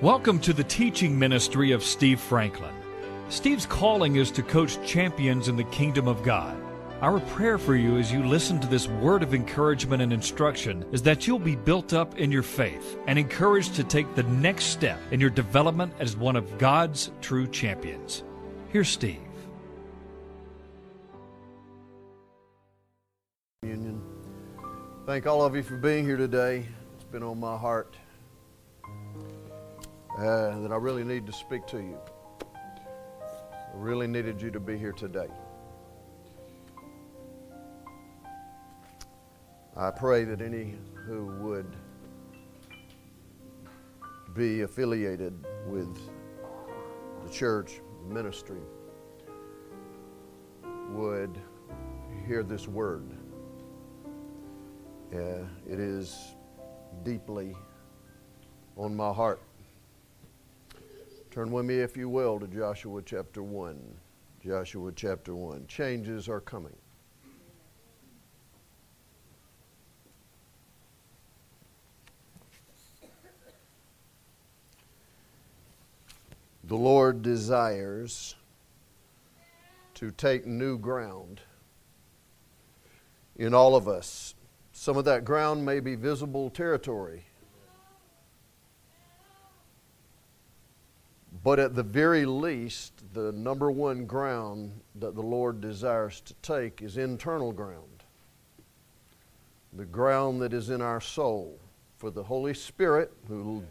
Welcome to the teaching ministry of Steve Franklin. Steve's calling is to coach champions in the kingdom of God. Our prayer for you as you listen to this word of encouragement and instruction is that you'll be built up in your faith and encouraged to take the next step in your development as one of God's true champions. Here's Steve. Union. Thank all of you for being here today. It's been on my heart uh, that I really need to speak to you. I really needed you to be here today. I pray that any who would be affiliated with the church ministry would hear this word. Uh, it is deeply on my heart. Turn with me, if you will, to Joshua chapter 1. Joshua chapter 1. Changes are coming. The Lord desires to take new ground in all of us. Some of that ground may be visible territory. But at the very least, the number one ground that the Lord desires to take is internal ground. The ground that is in our soul. For the Holy Spirit, who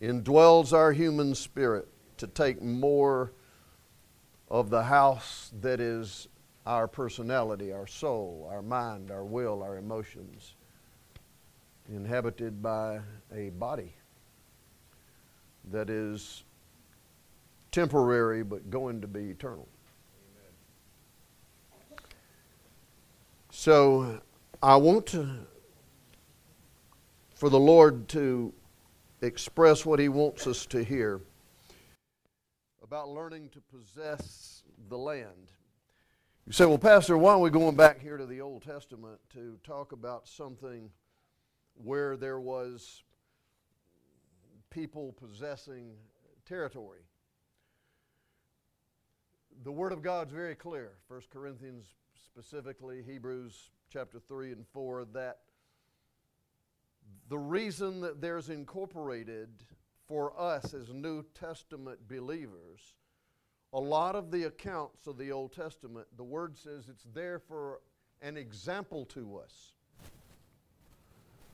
indwells our human spirit, to take more of the house that is our personality, our soul, our mind, our will, our emotions, inhabited by a body that is temporary but going to be eternal. So I want to, for the Lord to express what He wants us to hear about learning to possess the land. You say, well, Pastor, why are we going back here to the Old Testament to talk about something where there was people possessing territory? The Word of God's very clear. 1 Corinthians specifically, Hebrews chapter 3 and 4, that the reason that there's incorporated for us as New Testament believers, a lot of the accounts of the Old Testament, the Word says it's there for an example to us.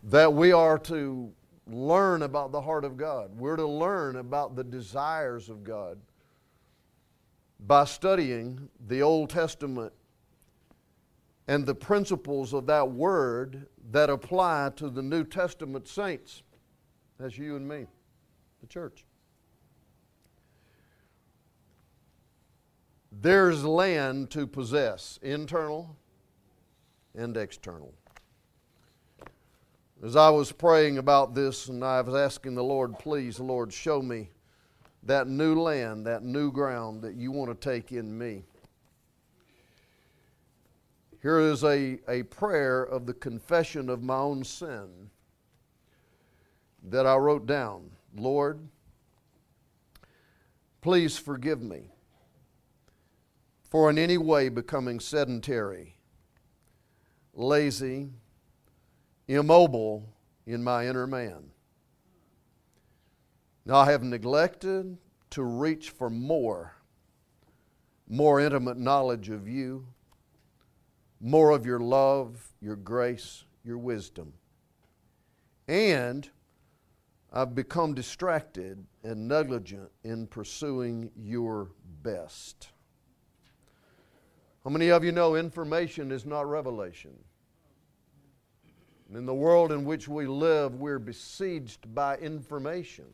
That we are to learn about the heart of God. We're to learn about the desires of God by studying the Old Testament and the principles of that Word that apply to the New Testament saints. That's you and me the church. There's land to possess, internal and external. As I was praying about this and I was asking the Lord, please, Lord, show me that new land, that new ground that you want to take in me. Here is a, a prayer of the confession of my own sin that I wrote down. Lord, please forgive me for in any way becoming sedentary, lazy, immobile in my inner man. Now I have neglected to reach for more, more intimate knowledge of you, more of your love, your grace, your wisdom. And I've become distracted and negligent in pursuing your best. How many of you know information is not revelation? In the world in which we live, we're besieged by information.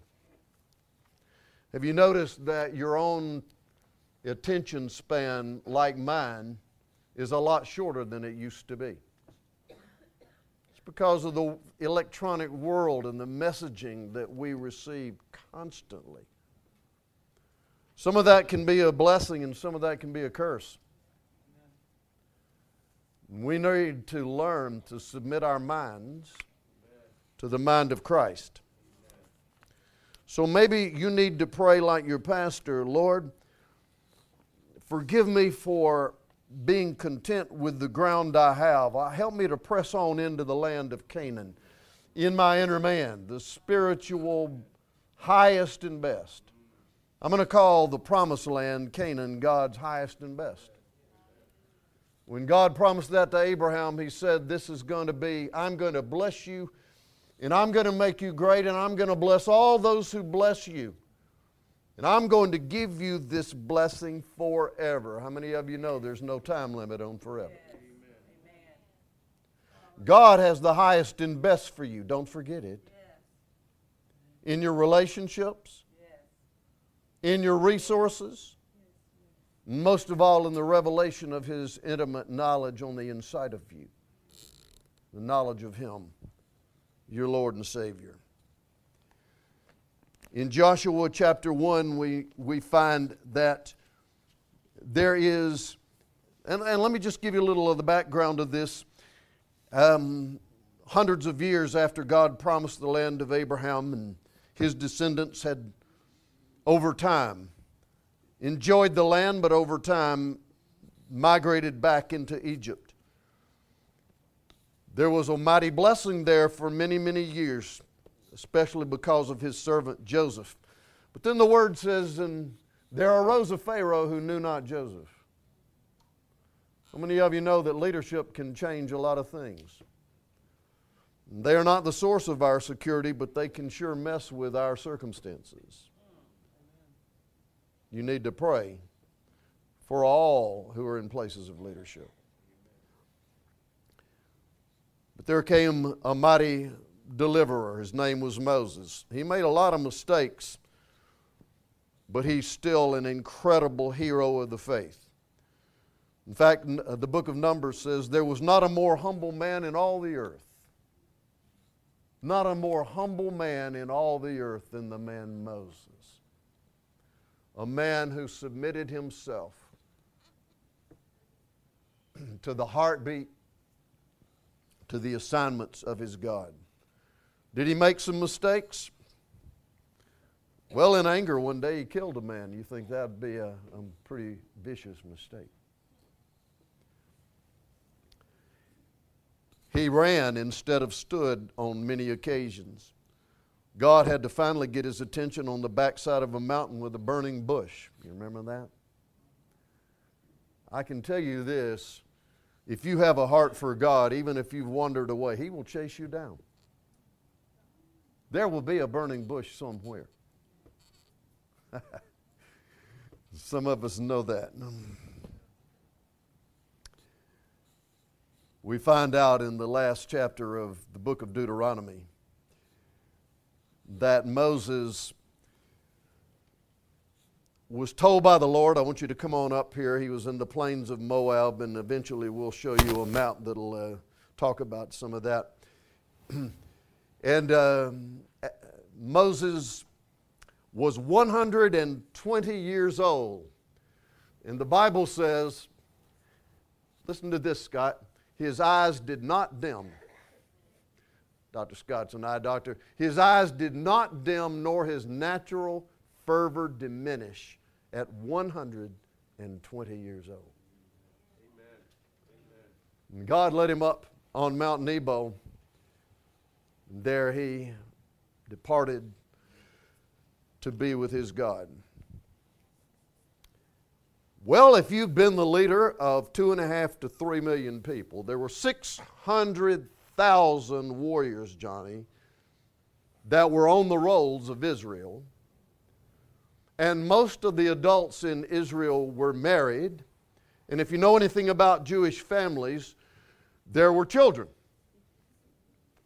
Have you noticed that your own attention span, like mine, is a lot shorter than it used to be? It's because of the electronic world and the messaging that we receive constantly. Some of that can be a blessing and some of that can be a curse. We need to learn to submit our minds to the mind of Christ. So maybe you need to pray like your pastor Lord, forgive me for being content with the ground I have. Uh, help me to press on into the land of Canaan in my inner man, the spiritual highest and best. I'm going to call the promised land Canaan God's highest and best. When God promised that to Abraham, He said, This is going to be, I'm going to bless you, and I'm going to make you great, and I'm going to bless all those who bless you. And I'm going to give you this blessing forever. How many of you know there's no time limit on forever? God has the highest and best for you. Don't forget it. In your relationships, in your resources, most of all in the revelation of His intimate knowledge on the inside of you. The knowledge of Him, your Lord and Savior. In Joshua chapter 1, we, we find that there is, and, and let me just give you a little of the background of this. Um, hundreds of years after God promised the land of Abraham, and his descendants had, over time, enjoyed the land, but over time migrated back into Egypt. There was a mighty blessing there for many, many years especially because of his servant Joseph. But then the word says, and there arose a Pharaoh who knew not Joseph. How many of you know that leadership can change a lot of things? They are not the source of our security, but they can sure mess with our circumstances. You need to pray for all who are in places of leadership. But there came a mighty deliverer. His name was Moses. He made a lot of mistakes, but he's still an incredible hero of the faith. In fact, uh, the book of Numbers says there was not a more humble man in all the earth. Not a more humble man in all the earth than the man Moses. A man who submitted himself to the heartbeat, to the assignments of his God. Did he make some mistakes? Well, in anger, one day he killed a man. You think that would be a, a pretty vicious mistake. He ran instead of stood on many occasions. God had to finally get his attention on the backside of a mountain with a burning bush. You remember that? I can tell you this if you have a heart for God, even if you've wandered away, He will chase you down. There will be a burning bush somewhere. Some of us know that. We find out in the last chapter of the book of Deuteronomy that Moses was told by the Lord, I want you to come on up here. He was in the plains of Moab, and eventually we'll show you a map that'll uh, talk about some of that. And uh, Moses was 120 years old. And the Bible says, listen to this, Scott, his eyes did not dim. Dr. Scott's an eye doctor. His eyes did not dim, nor his natural fervor diminish at 120 years old. Amen. Amen. God led him up on Mount Nebo there he departed to be with his God. Well, if you've been the leader of two and a half to three million people, there were 600,000 warriors, Johnny, that were on the rolls of Israel. And most of the adults in Israel were married. And if you know anything about Jewish families, there were children.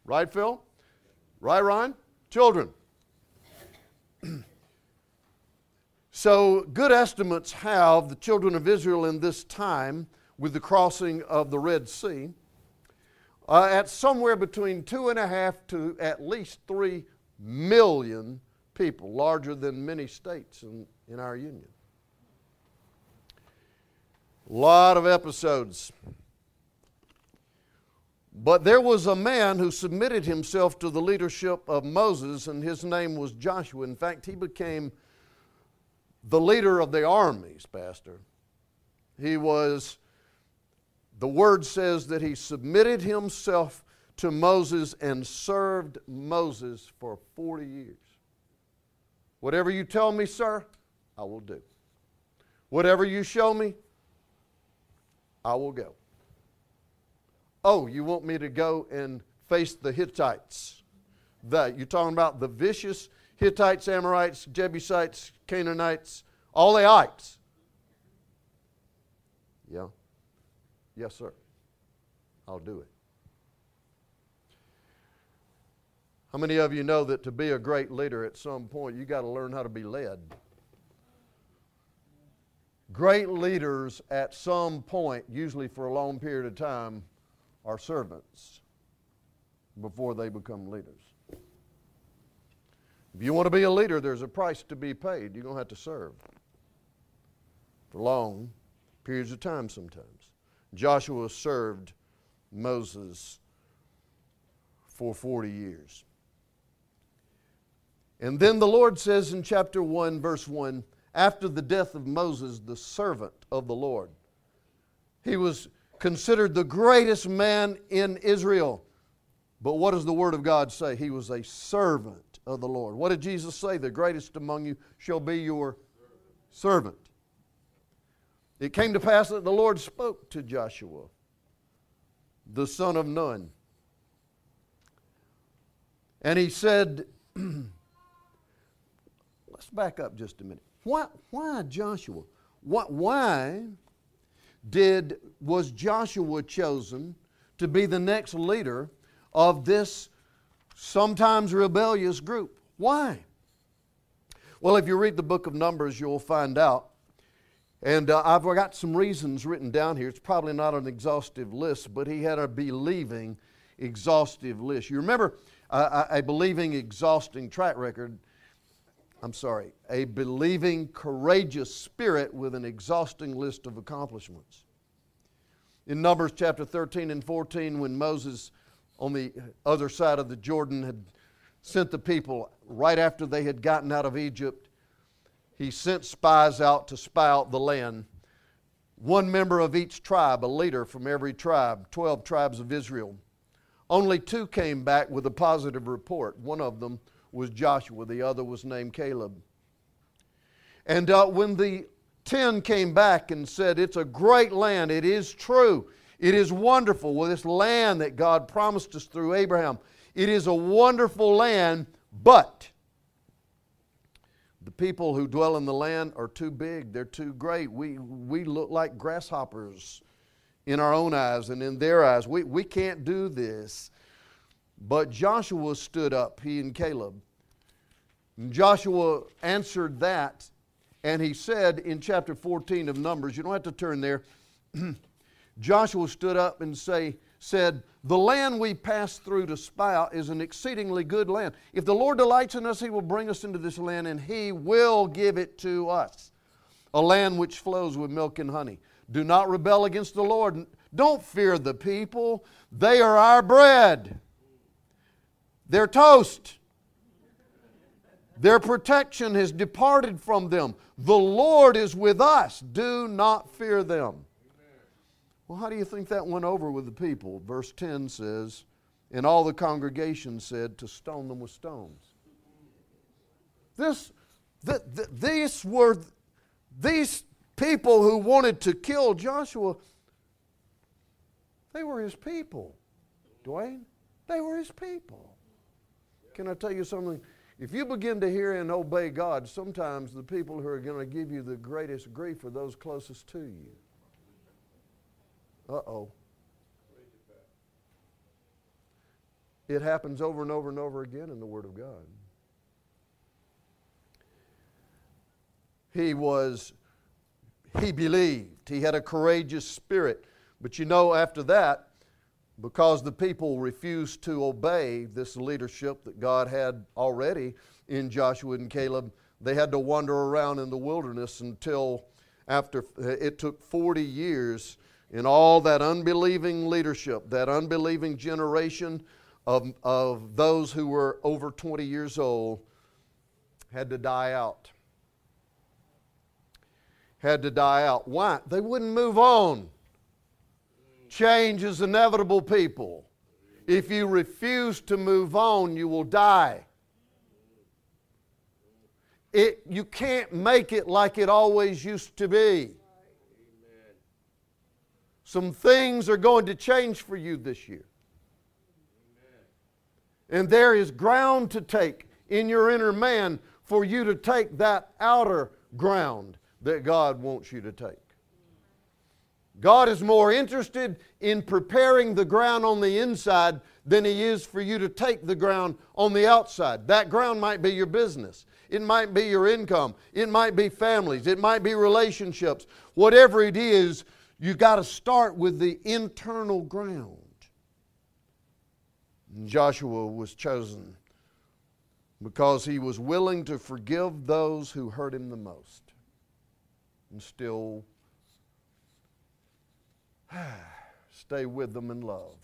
Right, Phil? Right, Ron? Children. so, good estimates have the children of Israel in this time, with the crossing of the Red Sea, uh, at somewhere between two and a half to at least three million people, larger than many states in, in our union. A lot of episodes But there was a man who submitted himself to the leadership of Moses, and his name was Joshua. In fact, he became the leader of the armies, Pastor. He was, the word says that he submitted himself to Moses and served Moses for 40 years. Whatever you tell me, sir, I will do. Whatever you show me, I will go. Oh, you want me to go and face the Hittites? The, you're talking about the vicious Hittites, Amorites, Jebusites, Canaanites, all the ites. Yeah. Yes, sir. I'll do it. How many of you know that to be a great leader at some point, you got to learn how to be led? Great leaders at some point, usually for a long period of time, are servants before they become leaders. If you want to be a leader, there's a price to be paid. You're going to have to serve for long periods of time sometimes. Joshua served Moses for 40 years. And then the Lord says in chapter 1, verse 1 after the death of Moses, the servant of the Lord, he was considered the greatest man in Israel. But what does the Word of God say? He was a servant of the Lord. What did Jesus say? The greatest among you shall be your servant. It came to pass that the Lord spoke to Joshua, the son of Nun. And he said, let's back up just a minute. Why, why Joshua? Why, why did, was Joshua chosen to be the next leader of this sometimes rebellious group? Why? Well, if you read the book of Numbers, you'll find out and uh, I've got some reasons written down here. It's probably not an exhaustive list, but he had a believing, exhaustive list. You remember uh, a believing, exhausting track record. I'm sorry, a believing, courageous spirit with an exhausting list of accomplishments. In Numbers chapter 13 and 14, when Moses on the other side of the Jordan had sent the people right after they had gotten out of Egypt he sent spies out to spy out the land. One member of each tribe, a leader from every tribe, 12 tribes of Israel. Only two came back with a positive report. One of them was Joshua, the other was named Caleb. And uh, when the 10 came back and said, It's a great land, it is true, it is wonderful, with this land that God promised us through Abraham. It is a wonderful land, but the people who dwell in the land are too big, they're too great. We, we look like grasshoppers in our own eyes and in their eyes. We, we can't do this. But Joshua stood up, he and Caleb. And Joshua answered that, and he said in chapter 14 of Numbers, you don't have to turn there. Joshua stood up and say, said, The land we passed through to spy out is an exceedingly good land. If the Lord delights in us, He will bring us into this land and He will give it to us. A land which flows with milk and honey. Do not rebel against the Lord. Don't fear the people. They are our bread, their toast. Their protection has departed from them. The Lord is with us. Do not fear them. Well, how do you think that went over with the people? Verse 10 says, And all the congregation said, To stone them with stones. This, th- th- these were these people who wanted to kill Joshua. They were his people, Dwayne. They were his people. Can I tell you something? If you begin to hear and obey God, sometimes the people who are going to give you the greatest grief are those closest to you. Uh oh. It happens over and over and over again in the Word of God. He was, he believed. He had a courageous spirit. But you know, after that, because the people refused to obey this leadership that God had already in Joshua and Caleb, they had to wander around in the wilderness until after it took 40 years in all that unbelieving leadership, that unbelieving generation of, of those who were over 20 years old had to die out. Had to die out. Why? They wouldn't move on. Change is inevitable, people. If you refuse to move on, you will die. It, you can't make it like it always used to be. Some things are going to change for you this year. And there is ground to take in your inner man for you to take that outer ground that God wants you to take. God is more interested in preparing the ground on the inside than He is for you to take the ground on the outside. That ground might be your business, it might be your income, it might be families, it might be relationships. Whatever it is, you got to start with the internal ground. Joshua was chosen because he was willing to forgive those who hurt him the most and still stay with them in love.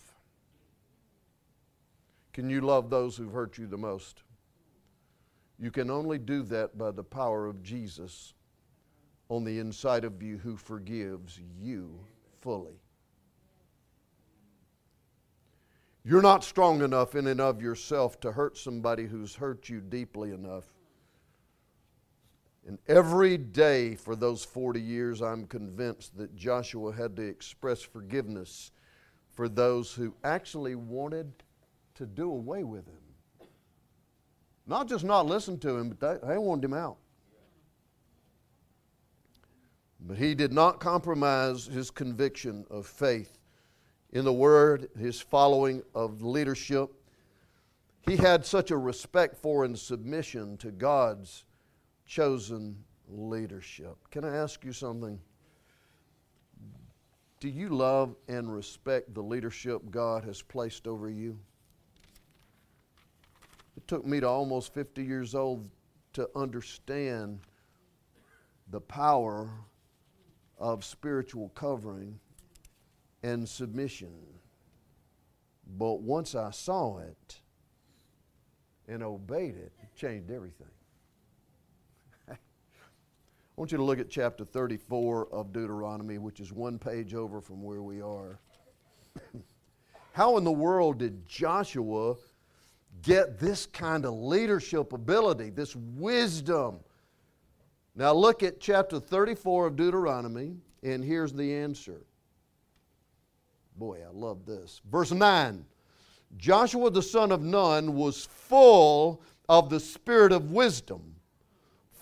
Can you love those who've hurt you the most? You can only do that by the power of Jesus on the inside of you who forgives you fully. You're not strong enough in and of yourself to hurt somebody who's hurt you deeply enough. And every day for those 40 years, I'm convinced that Joshua had to express forgiveness for those who actually wanted to do away with him. Not just not listen to him, but they, they wanted him out. But he did not compromise his conviction of faith in the Word, his following of leadership. He had such a respect for and submission to God's chosen leadership. Can I ask you something? Do you love and respect the leadership God has placed over you? It took me to almost 50 years old to understand the power of spiritual covering and submission. But once I saw it and obeyed it, it changed everything. I want you to look at chapter 34 of Deuteronomy, which is one page over from where we are. How in the world did Joshua get this kind of leadership ability, this wisdom? Now look at chapter 34 of Deuteronomy, and here's the answer. Boy, I love this. Verse 9 Joshua the son of Nun was full of the spirit of wisdom,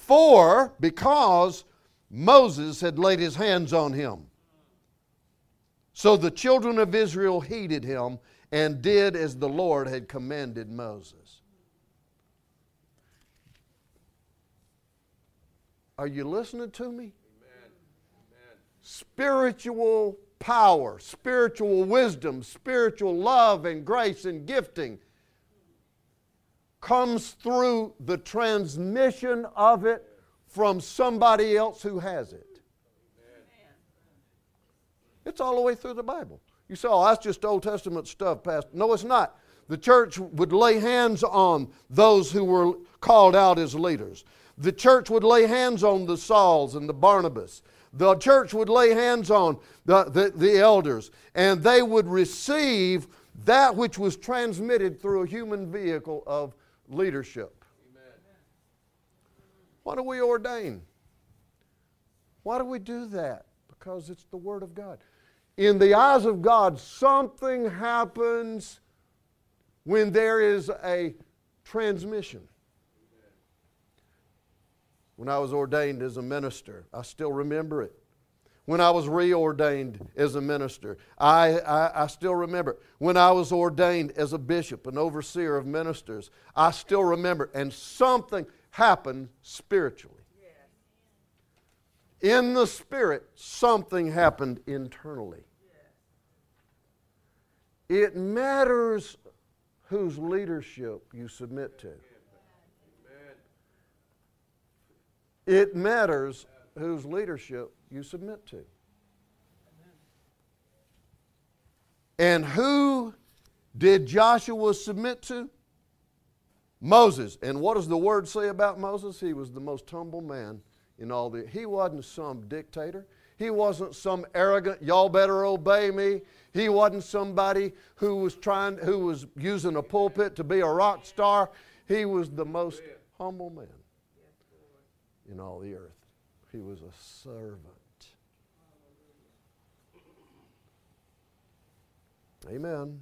for because Moses had laid his hands on him. So the children of Israel heeded him and did as the Lord had commanded Moses. Are you listening to me? Spiritual power, spiritual wisdom, spiritual love and grace and gifting comes through the transmission of it from somebody else who has it. It's all the way through the Bible. You say, oh, that's just Old Testament stuff, Pastor. No, it's not. The church would lay hands on those who were called out as leaders. The church would lay hands on the Sauls and the Barnabas. The church would lay hands on the, the, the elders, and they would receive that which was transmitted through a human vehicle of leadership. Amen. Why do we ordain? Why do we do that? Because it's the Word of God. In the eyes of God, something happens when there is a transmission. When I was ordained as a minister, I still remember it. When I was reordained as a minister, I, I, I, still remember. When I was ordained as a bishop, an overseer of ministers, I still remember. And something happened spiritually. In the spirit, something happened internally. It matters whose leadership you submit to. It matters whose leadership you submit to. And who did Joshua submit to? Moses. And what does the word say about Moses? He was the most humble man in all the. He wasn't some dictator. He wasn't some arrogant, y'all better obey me. He wasn't somebody who was trying, who was using a pulpit to be a rock star. He was the most humble man in all the earth. He was a servant. Amen. Amen.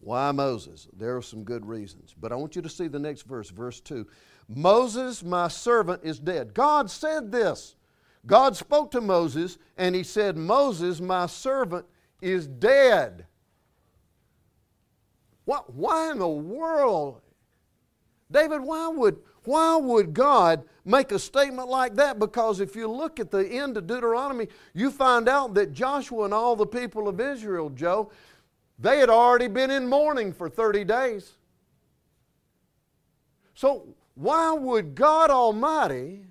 Why Moses? There are some good reasons. But I want you to see the next verse, verse 2. Moses, my servant, is dead. God said this. God spoke to Moses and he said, Moses, my servant, is dead. What, why in the world? David, why would, why would God make a statement like that? Because if you look at the end of Deuteronomy, you find out that Joshua and all the people of Israel, Joe, they had already been in mourning for 30 days. So, why would God Almighty,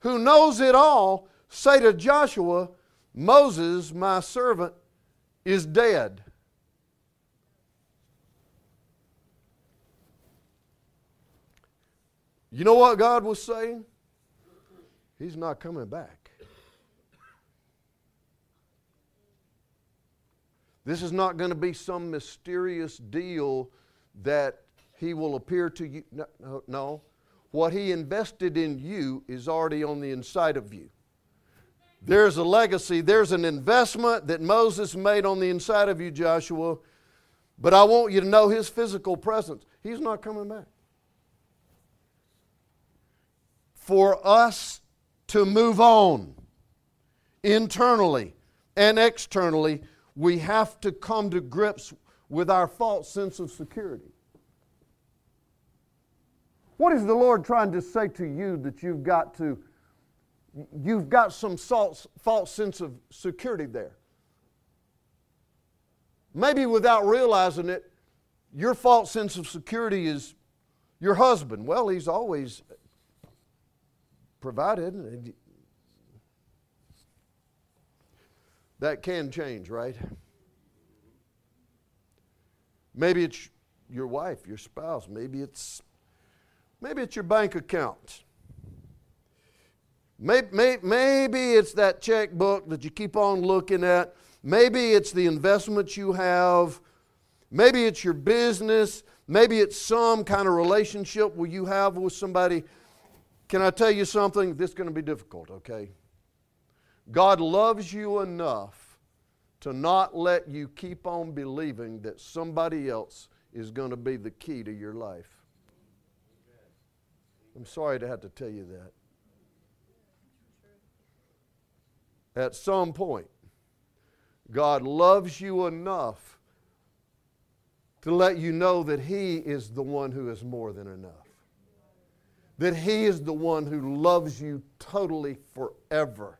who knows it all, say to Joshua, Moses, my servant, is dead? You know what God was saying? He's not coming back. This is not going to be some mysterious deal that He will appear to you. No, no, no. What He invested in you is already on the inside of you. There's a legacy, there's an investment that Moses made on the inside of you, Joshua. But I want you to know His physical presence. He's not coming back for us to move on internally and externally, we have to come to grips with our false sense of security. What is the Lord trying to say to you that you've got to you've got some false, false sense of security there? Maybe without realizing it, your false sense of security is your husband. Well, he's always provided. That can change, right? Maybe it's your wife, your spouse, maybe it's maybe it's your bank account. Maybe, maybe maybe it's that checkbook that you keep on looking at. Maybe it's the investments you have. Maybe it's your business. Maybe it's some kind of relationship where you have with somebody can I tell you something? This is going to be difficult, okay? God loves you enough to not let you keep on believing that somebody else is going to be the key to your life. I'm sorry to have to tell you that. At some point, God loves you enough to let you know that He is the one who is more than enough that He is the one who loves you totally forever,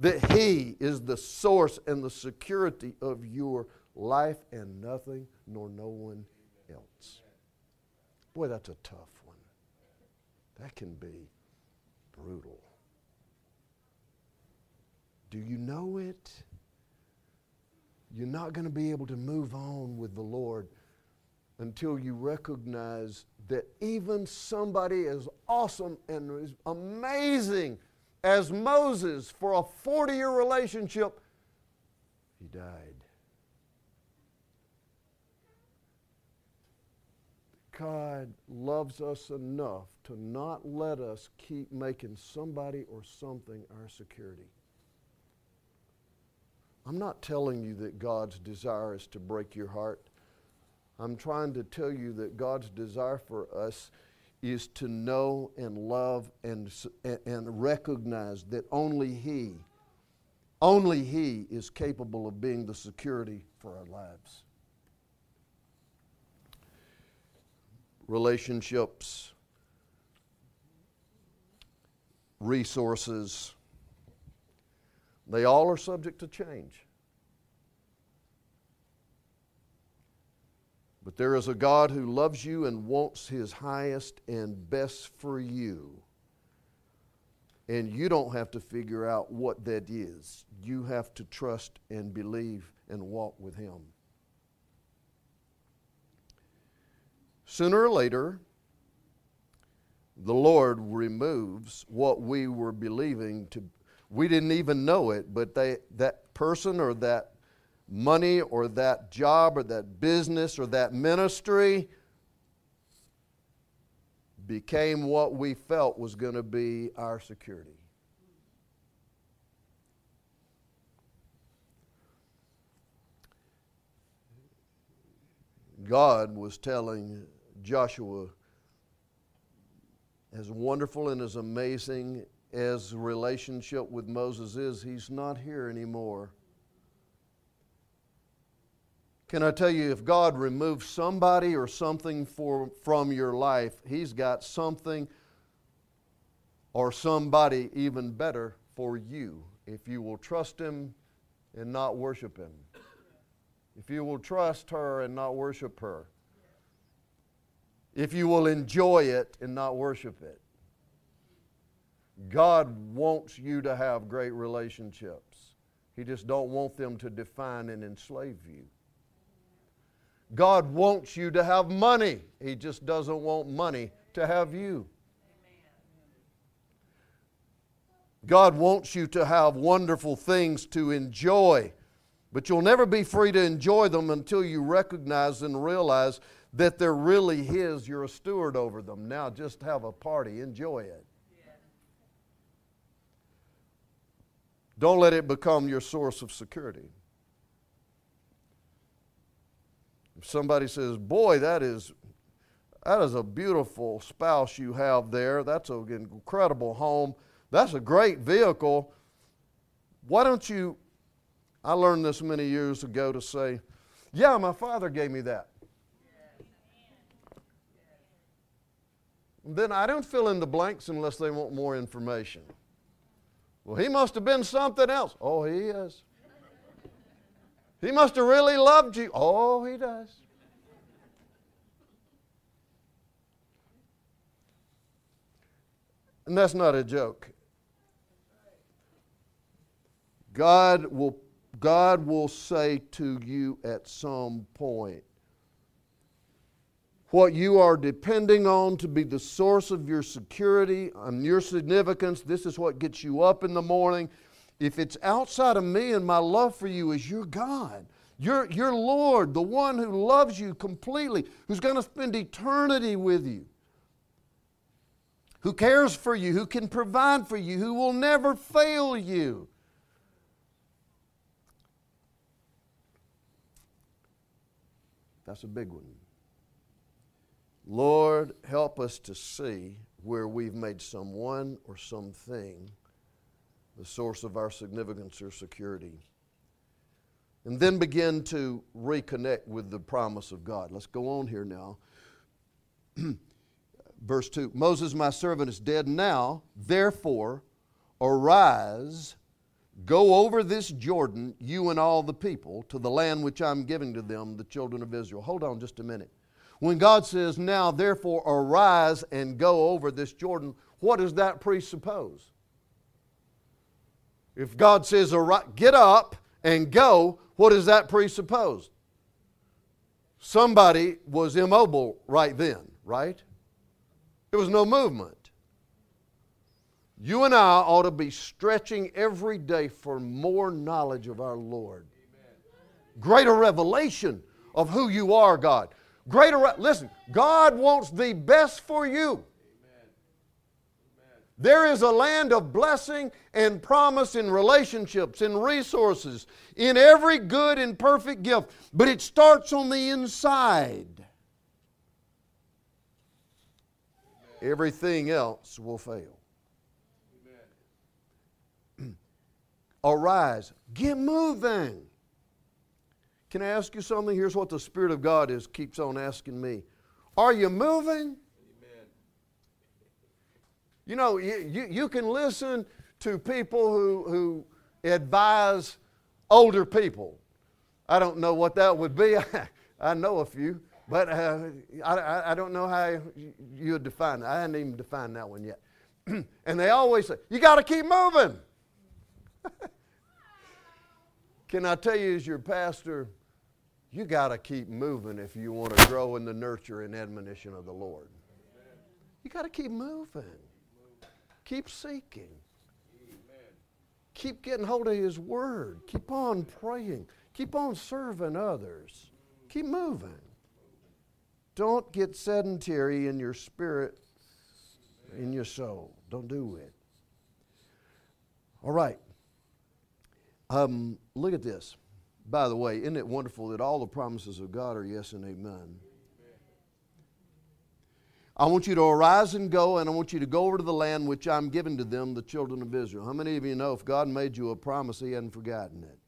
that He is the source and the security of your life and nothing nor no one else. Boy, that's a tough one. That can be brutal. Do you know it? You're not going to be able to move on with the Lord until you recognize that even somebody as awesome and as amazing as Moses for a 40 year relationship, he died. God loves us enough to not let us keep making somebody or something our security. I'm not telling you that God's desire is to break your heart. I'm trying to tell you that God's desire for us is to know and love and, and recognize that only He, only He is capable of being the security for our lives. Relationships, resources, they all are subject to change. But there is a God who loves you and wants his highest and best for you. and you don't have to figure out what that is. You have to trust and believe and walk with Him. Sooner or later, the Lord removes what we were believing to. We didn't even know it, but they, that person or that money or that job or that business or that ministry became what we felt was going to be our security. God was telling Joshua, as wonderful and as amazing as relationship with Moses is, he's not here anymore. Can I tell you, if God removes somebody or something for, from your life, He's got something or somebody even better for you if you will trust Him and not worship Him. If you will trust her and not worship her. If you will enjoy it and not worship it. God wants you to have great relationships. He just don't want them to define and enslave you. God wants you to have money. He just doesn't want money to have you. God wants you to have wonderful things to enjoy, but you'll never be free to enjoy them until you recognize and realize that they're really His. You're a steward over them. Now just have a party, enjoy it. Don't let it become your source of security. If somebody says, Boy, that is, that is a beautiful spouse you have there, that's an incredible home, that's a great vehicle, why don't you? I learned this many years ago to say, Yeah, my father gave me that. Then I don't fill in the blanks unless they want more information. Well, he must have been something else. Oh, he is. He must have really loved you. Oh, he does. And that's not a joke. God will, God will say to you at some point, what you are depending on to be the source of your security and your significance, this is what gets you up in the morning if it's outside of me and my love for you is your God, your, your Lord, the one who loves you completely, who's going to spend eternity with you, who cares for you, who can provide for you, who will never fail you. That's a big one. Lord, help us to see where we've made someone or something the source of our significance or security. And then begin to reconnect with the promise of God. Let's go on here now. Verse 2 Moses, my servant, is dead now. Therefore, arise, go over this Jordan, you and all the people, to the land which I'm giving to them, the children of Israel. Hold on just a minute. When God says, Now therefore arise and go over this Jordan, what does that presuppose? If God says, get up and go, what does that presuppose? Somebody was immobile right then, right? There was no movement. You and I ought to be stretching every day for more knowledge of our Lord. Greater revelation of who you are, God. Greater, listen, God wants the best for you. There is a land of blessing and promise in relationships, in resources, in every good and perfect gift, but it starts on the inside. Everything else will fail. Arise, get moving. Can I ask you something? Here's what the Spirit of God is keeps on asking me. Are you moving? You know, you, you can listen to people who, who advise older people. I don't know what that would be. I know a few, but uh, I, I don't know how you would define that. I hadn't even defined that one yet. and they always say, You got to keep moving. Can I tell you, as your pastor, you got to keep moving if you want to grow in the nurture and admonition of the Lord. You got to keep moving. Keep seeking. Keep getting hold of His Word. Keep on praying. Keep on serving others. Keep moving. Don't get sedentary in your spirit, in your soul. Don't do it. All right. Um, look at this. By the way, isn't it wonderful that all the promises of God are yes and amen? I want you to arise and go, and I want you to go over to the land which I'm giving to them, the children of Israel. How many of you know if God made you a promise, He hadn't forgotten it?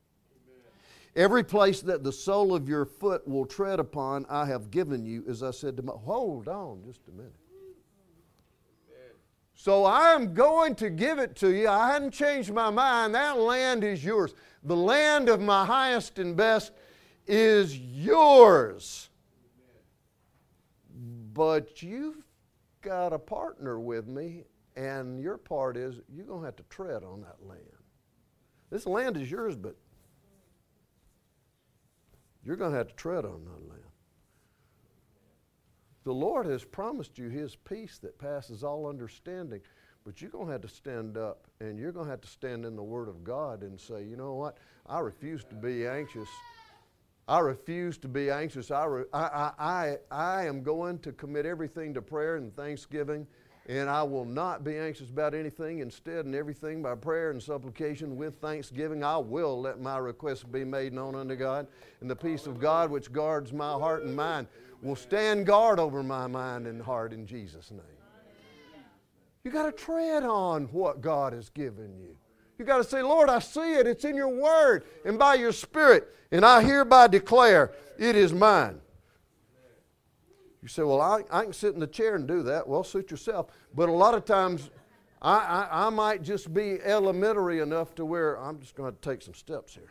Every place that the sole of your foot will tread upon, I have given you, as I said to my. Hold on just a minute. So I am going to give it to you. I hadn't changed my mind. That land is yours. The land of my highest and best is yours. But you've got a partner with me, and your part is you're going to have to tread on that land. This land is yours, but you're going to have to tread on that land. The Lord has promised you His peace that passes all understanding, but you're going to have to stand up and you're going to have to stand in the Word of God and say, you know what? I refuse to be anxious. I refuse to be anxious. I, re- I, I, I am going to commit everything to prayer and thanksgiving, and I will not be anxious about anything. Instead, in everything by prayer and supplication with thanksgiving, I will let my requests be made known unto God. And the peace of God, which guards my heart and mind, will stand guard over my mind and heart in Jesus' name. You got to tread on what God has given you. You got to say, Lord, I see it. It's in your word and by your spirit. And I hereby declare it is mine. You say, Well, I, I can sit in the chair and do that. Well, suit yourself. But a lot of times, I, I, I might just be elementary enough to where I'm just going to take some steps here.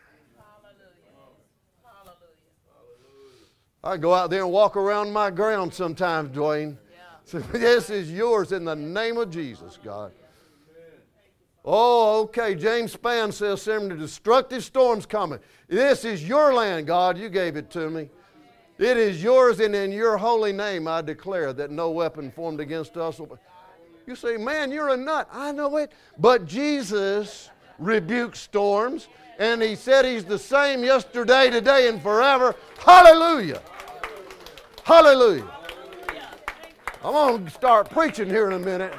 I go out there and walk around my ground sometimes, Dwayne. Yeah. So this is yours in the name of Jesus, God. Oh, okay. James Spann says, "Some destructive storms coming. This is your land, God. You gave it to me. It is yours, and in your holy name I declare that no weapon formed against us will." You say, "Man, you're a nut." I know it, but Jesus rebuked storms, and He said He's the same yesterday, today, and forever. Hallelujah! Hallelujah! I'm going to start preaching here in a minute.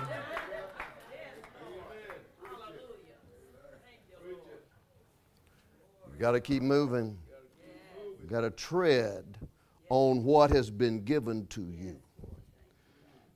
Got to keep moving. Got to tread on what has been given to you.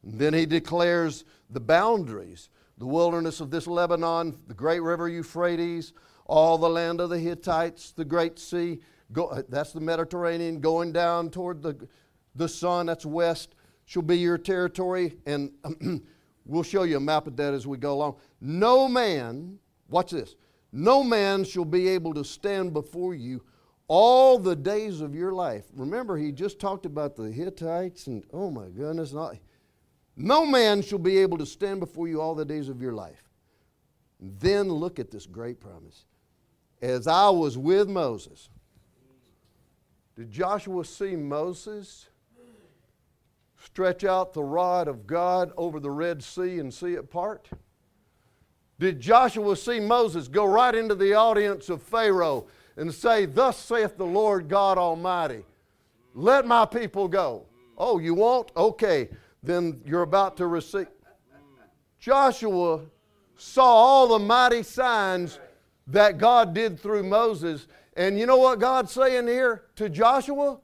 And then he declares the boundaries the wilderness of this Lebanon, the great river Euphrates, all the land of the Hittites, the great sea. Go, uh, that's the Mediterranean going down toward the, the sun, that's west, shall be your territory. And we'll show you a map of that as we go along. No man, watch this, no man shall be able to stand before you all the days of your life. Remember, he just talked about the Hittites, and oh my goodness, not, no man shall be able to stand before you all the days of your life. Then look at this great promise. As I was with Moses, did Joshua see Moses stretch out the rod of God over the Red Sea and see it part? Did Joshua see Moses go right into the audience of Pharaoh and say, Thus saith the Lord God Almighty, let my people go? Oh, you won't? Okay, then you're about to receive. Joshua saw all the mighty signs that God did through Moses. And you know what God's saying here to Joshua?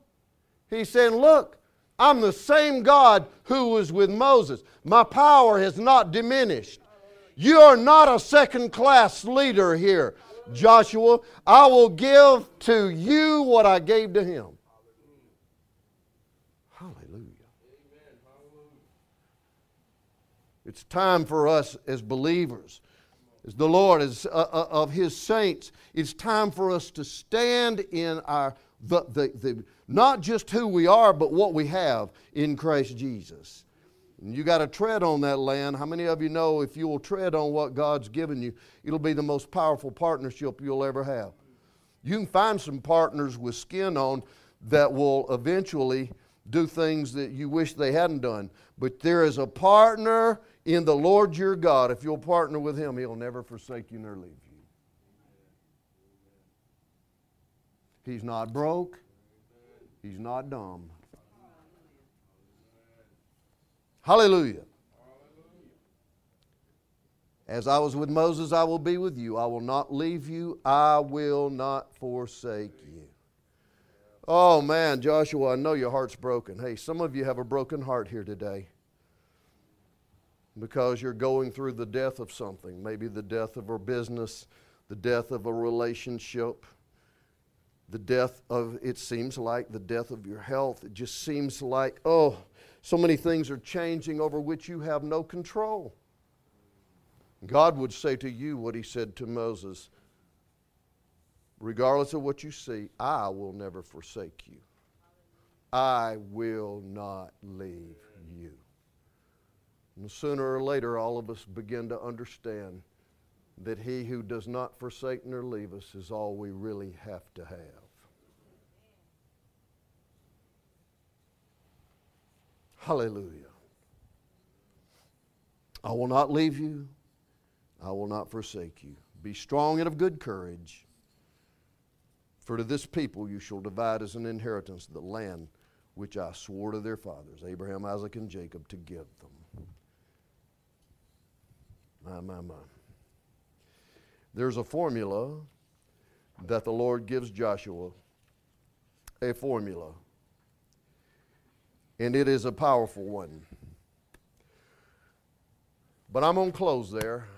He's saying, Look, I'm the same God who was with Moses. My power has not diminished. You are not a second class leader here, Joshua. I will give to you what I gave to him. Hallelujah. It's time for us as believers, as the Lord, as uh, uh, of His saints, it's time for us to stand in our, the, the, the, not just who we are, but what we have in Christ Jesus. And you got to tread on that land. How many of you know if you will tread on what God's given you, it'll be the most powerful partnership you'll ever have? You can find some partners with skin on that will eventually do things that you wish they hadn't done. But there is a partner in the Lord your God. If you'll partner with Him, He'll never forsake you nor leave you. He's not broke, He's not dumb. Hallelujah. As I was with Moses, I will be with you. I will not leave you. I will not forsake you. Oh man, Joshua, I know your heart's broken. Hey, some of you have a broken heart here today because you're going through the death of something. Maybe the death of a business, the death of a relationship, the death of, it seems like, the death of your health. It just seems like, oh, so many things are changing over which you have no control. God would say to you what he said to Moses regardless of what you see, I will never forsake you. I will not leave you. And sooner or later, all of us begin to understand that he who does not forsake nor leave us is all we really have to have. Hallelujah. I will not leave you. I will not forsake you. Be strong and of good courage. For to this people you shall divide as an inheritance the land which I swore to their fathers, Abraham, Isaac, and Jacob, to give them. My, my, my. There's a formula that the Lord gives Joshua, a formula, and it is a powerful one. But I'm going to close there.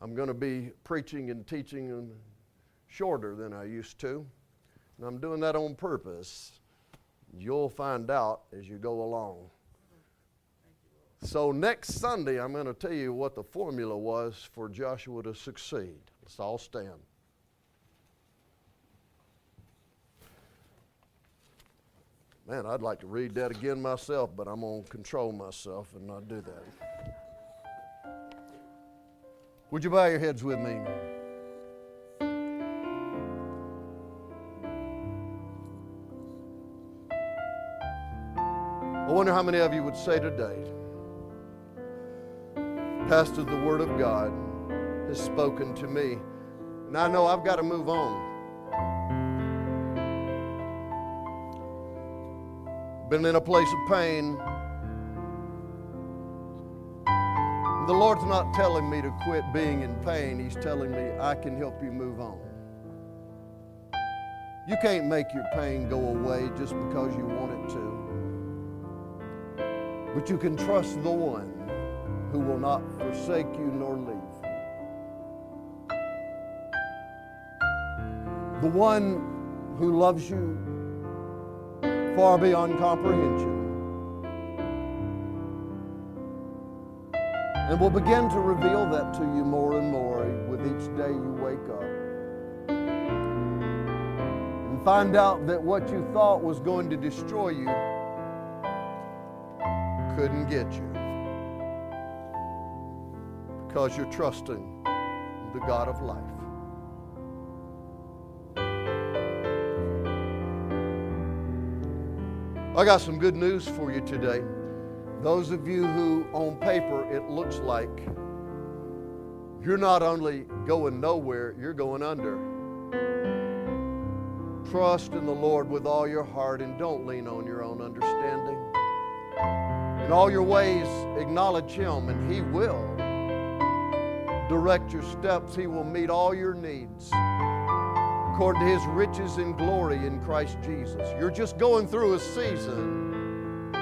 I'm going to be preaching and teaching shorter than I used to. And I'm doing that on purpose. You'll find out as you go along. So, next Sunday, I'm going to tell you what the formula was for Joshua to succeed. Let's all stand. Man, I'd like to read that again myself, but I'm going to control myself and not do that. Would you bow your heads with me? I wonder how many of you would say today, Pastor, the Word of God has spoken to me, and I know I've got to move on. Been in a place of pain. The Lord's not telling me to quit being in pain, He's telling me I can help you move on. You can't make your pain go away just because you want it to. But you can trust the one who will not forsake you nor leave. you. The one who loves you far beyond comprehension. And we'll begin to reveal that to you more and more with each day you wake up. And find out that what you thought was going to destroy you couldn't get you because you're trusting the God of life. I got some good news for you today. Those of you who, on paper, it looks like you're not only going nowhere, you're going under. Trust in the Lord with all your heart and don't lean on your own understanding. In all your ways, acknowledge Him, and He will direct your steps. He will meet all your needs according to His riches and glory in Christ Jesus. You're just going through a season.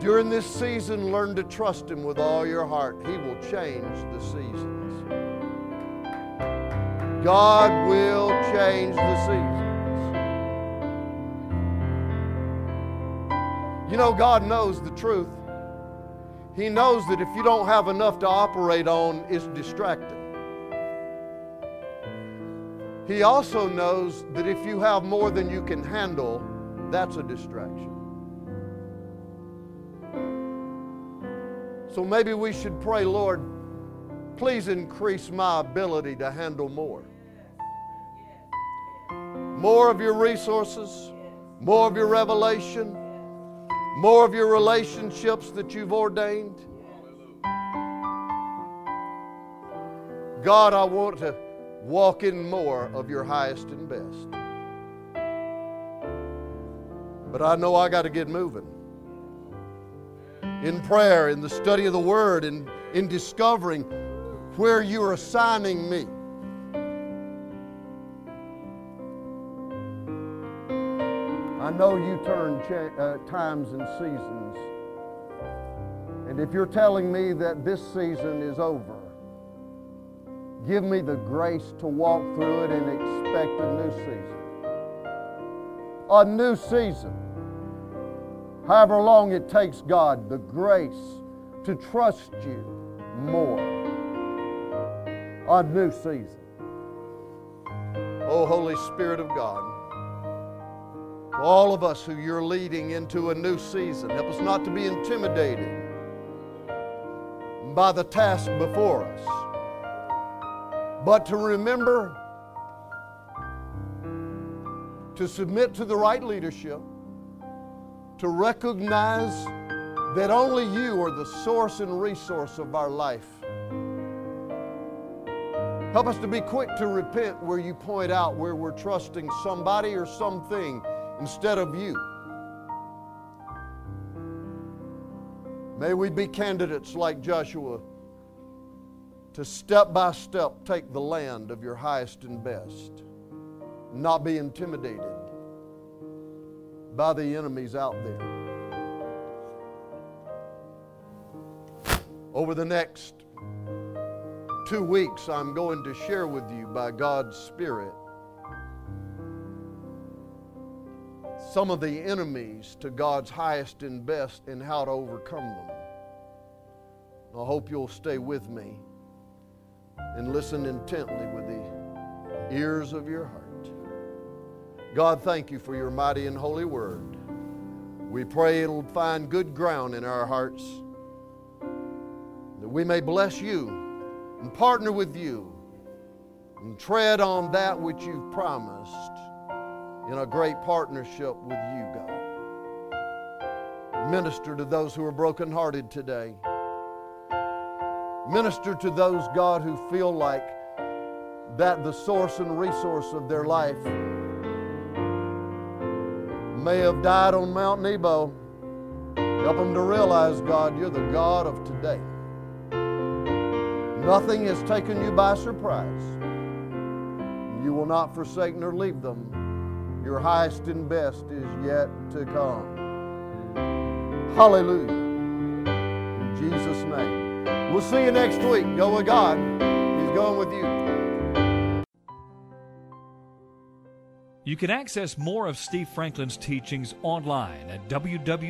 During this season, learn to trust Him with all your heart. He will change the seasons. God will change the seasons. You know, God knows the truth. He knows that if you don't have enough to operate on, it's distracting. He also knows that if you have more than you can handle, that's a distraction. So maybe we should pray, Lord, please increase my ability to handle more. More of your resources, more of your revelation, more of your relationships that you've ordained. God, I want to walk in more of your highest and best. But I know I got to get moving. In prayer, in the study of the Word, in, in discovering where you're assigning me. I know you turn cha- uh, times and seasons. And if you're telling me that this season is over, give me the grace to walk through it and expect a new season. A new season. However long it takes, God, the grace to trust you more. A new season. Oh, Holy Spirit of God, all of us who you're leading into a new season, help us not to be intimidated by the task before us, but to remember to submit to the right leadership, to recognize that only you are the source and resource of our life. Help us to be quick to repent where you point out where we're trusting somebody or something instead of you. May we be candidates like Joshua to step by step take the land of your highest and best, not be intimidated by the enemies out there. Over the next two weeks, I'm going to share with you by God's Spirit some of the enemies to God's highest and best and how to overcome them. I hope you'll stay with me and listen intently with the ears of your heart. God, thank you for your mighty and holy word. We pray it'll find good ground in our hearts, that we may bless you and partner with you and tread on that which you've promised in a great partnership with you, God. Minister to those who are brokenhearted today. Minister to those, God, who feel like that the source and resource of their life may have died on Mount Nebo. Help them to realize, God, you're the God of today. Nothing has taken you by surprise. You will not forsake nor leave them. Your highest and best is yet to come. Hallelujah. In Jesus' name. We'll see you next week. Go with God. He's going with you. You can access more of Steve Franklin's teachings online at www.sfmin.com.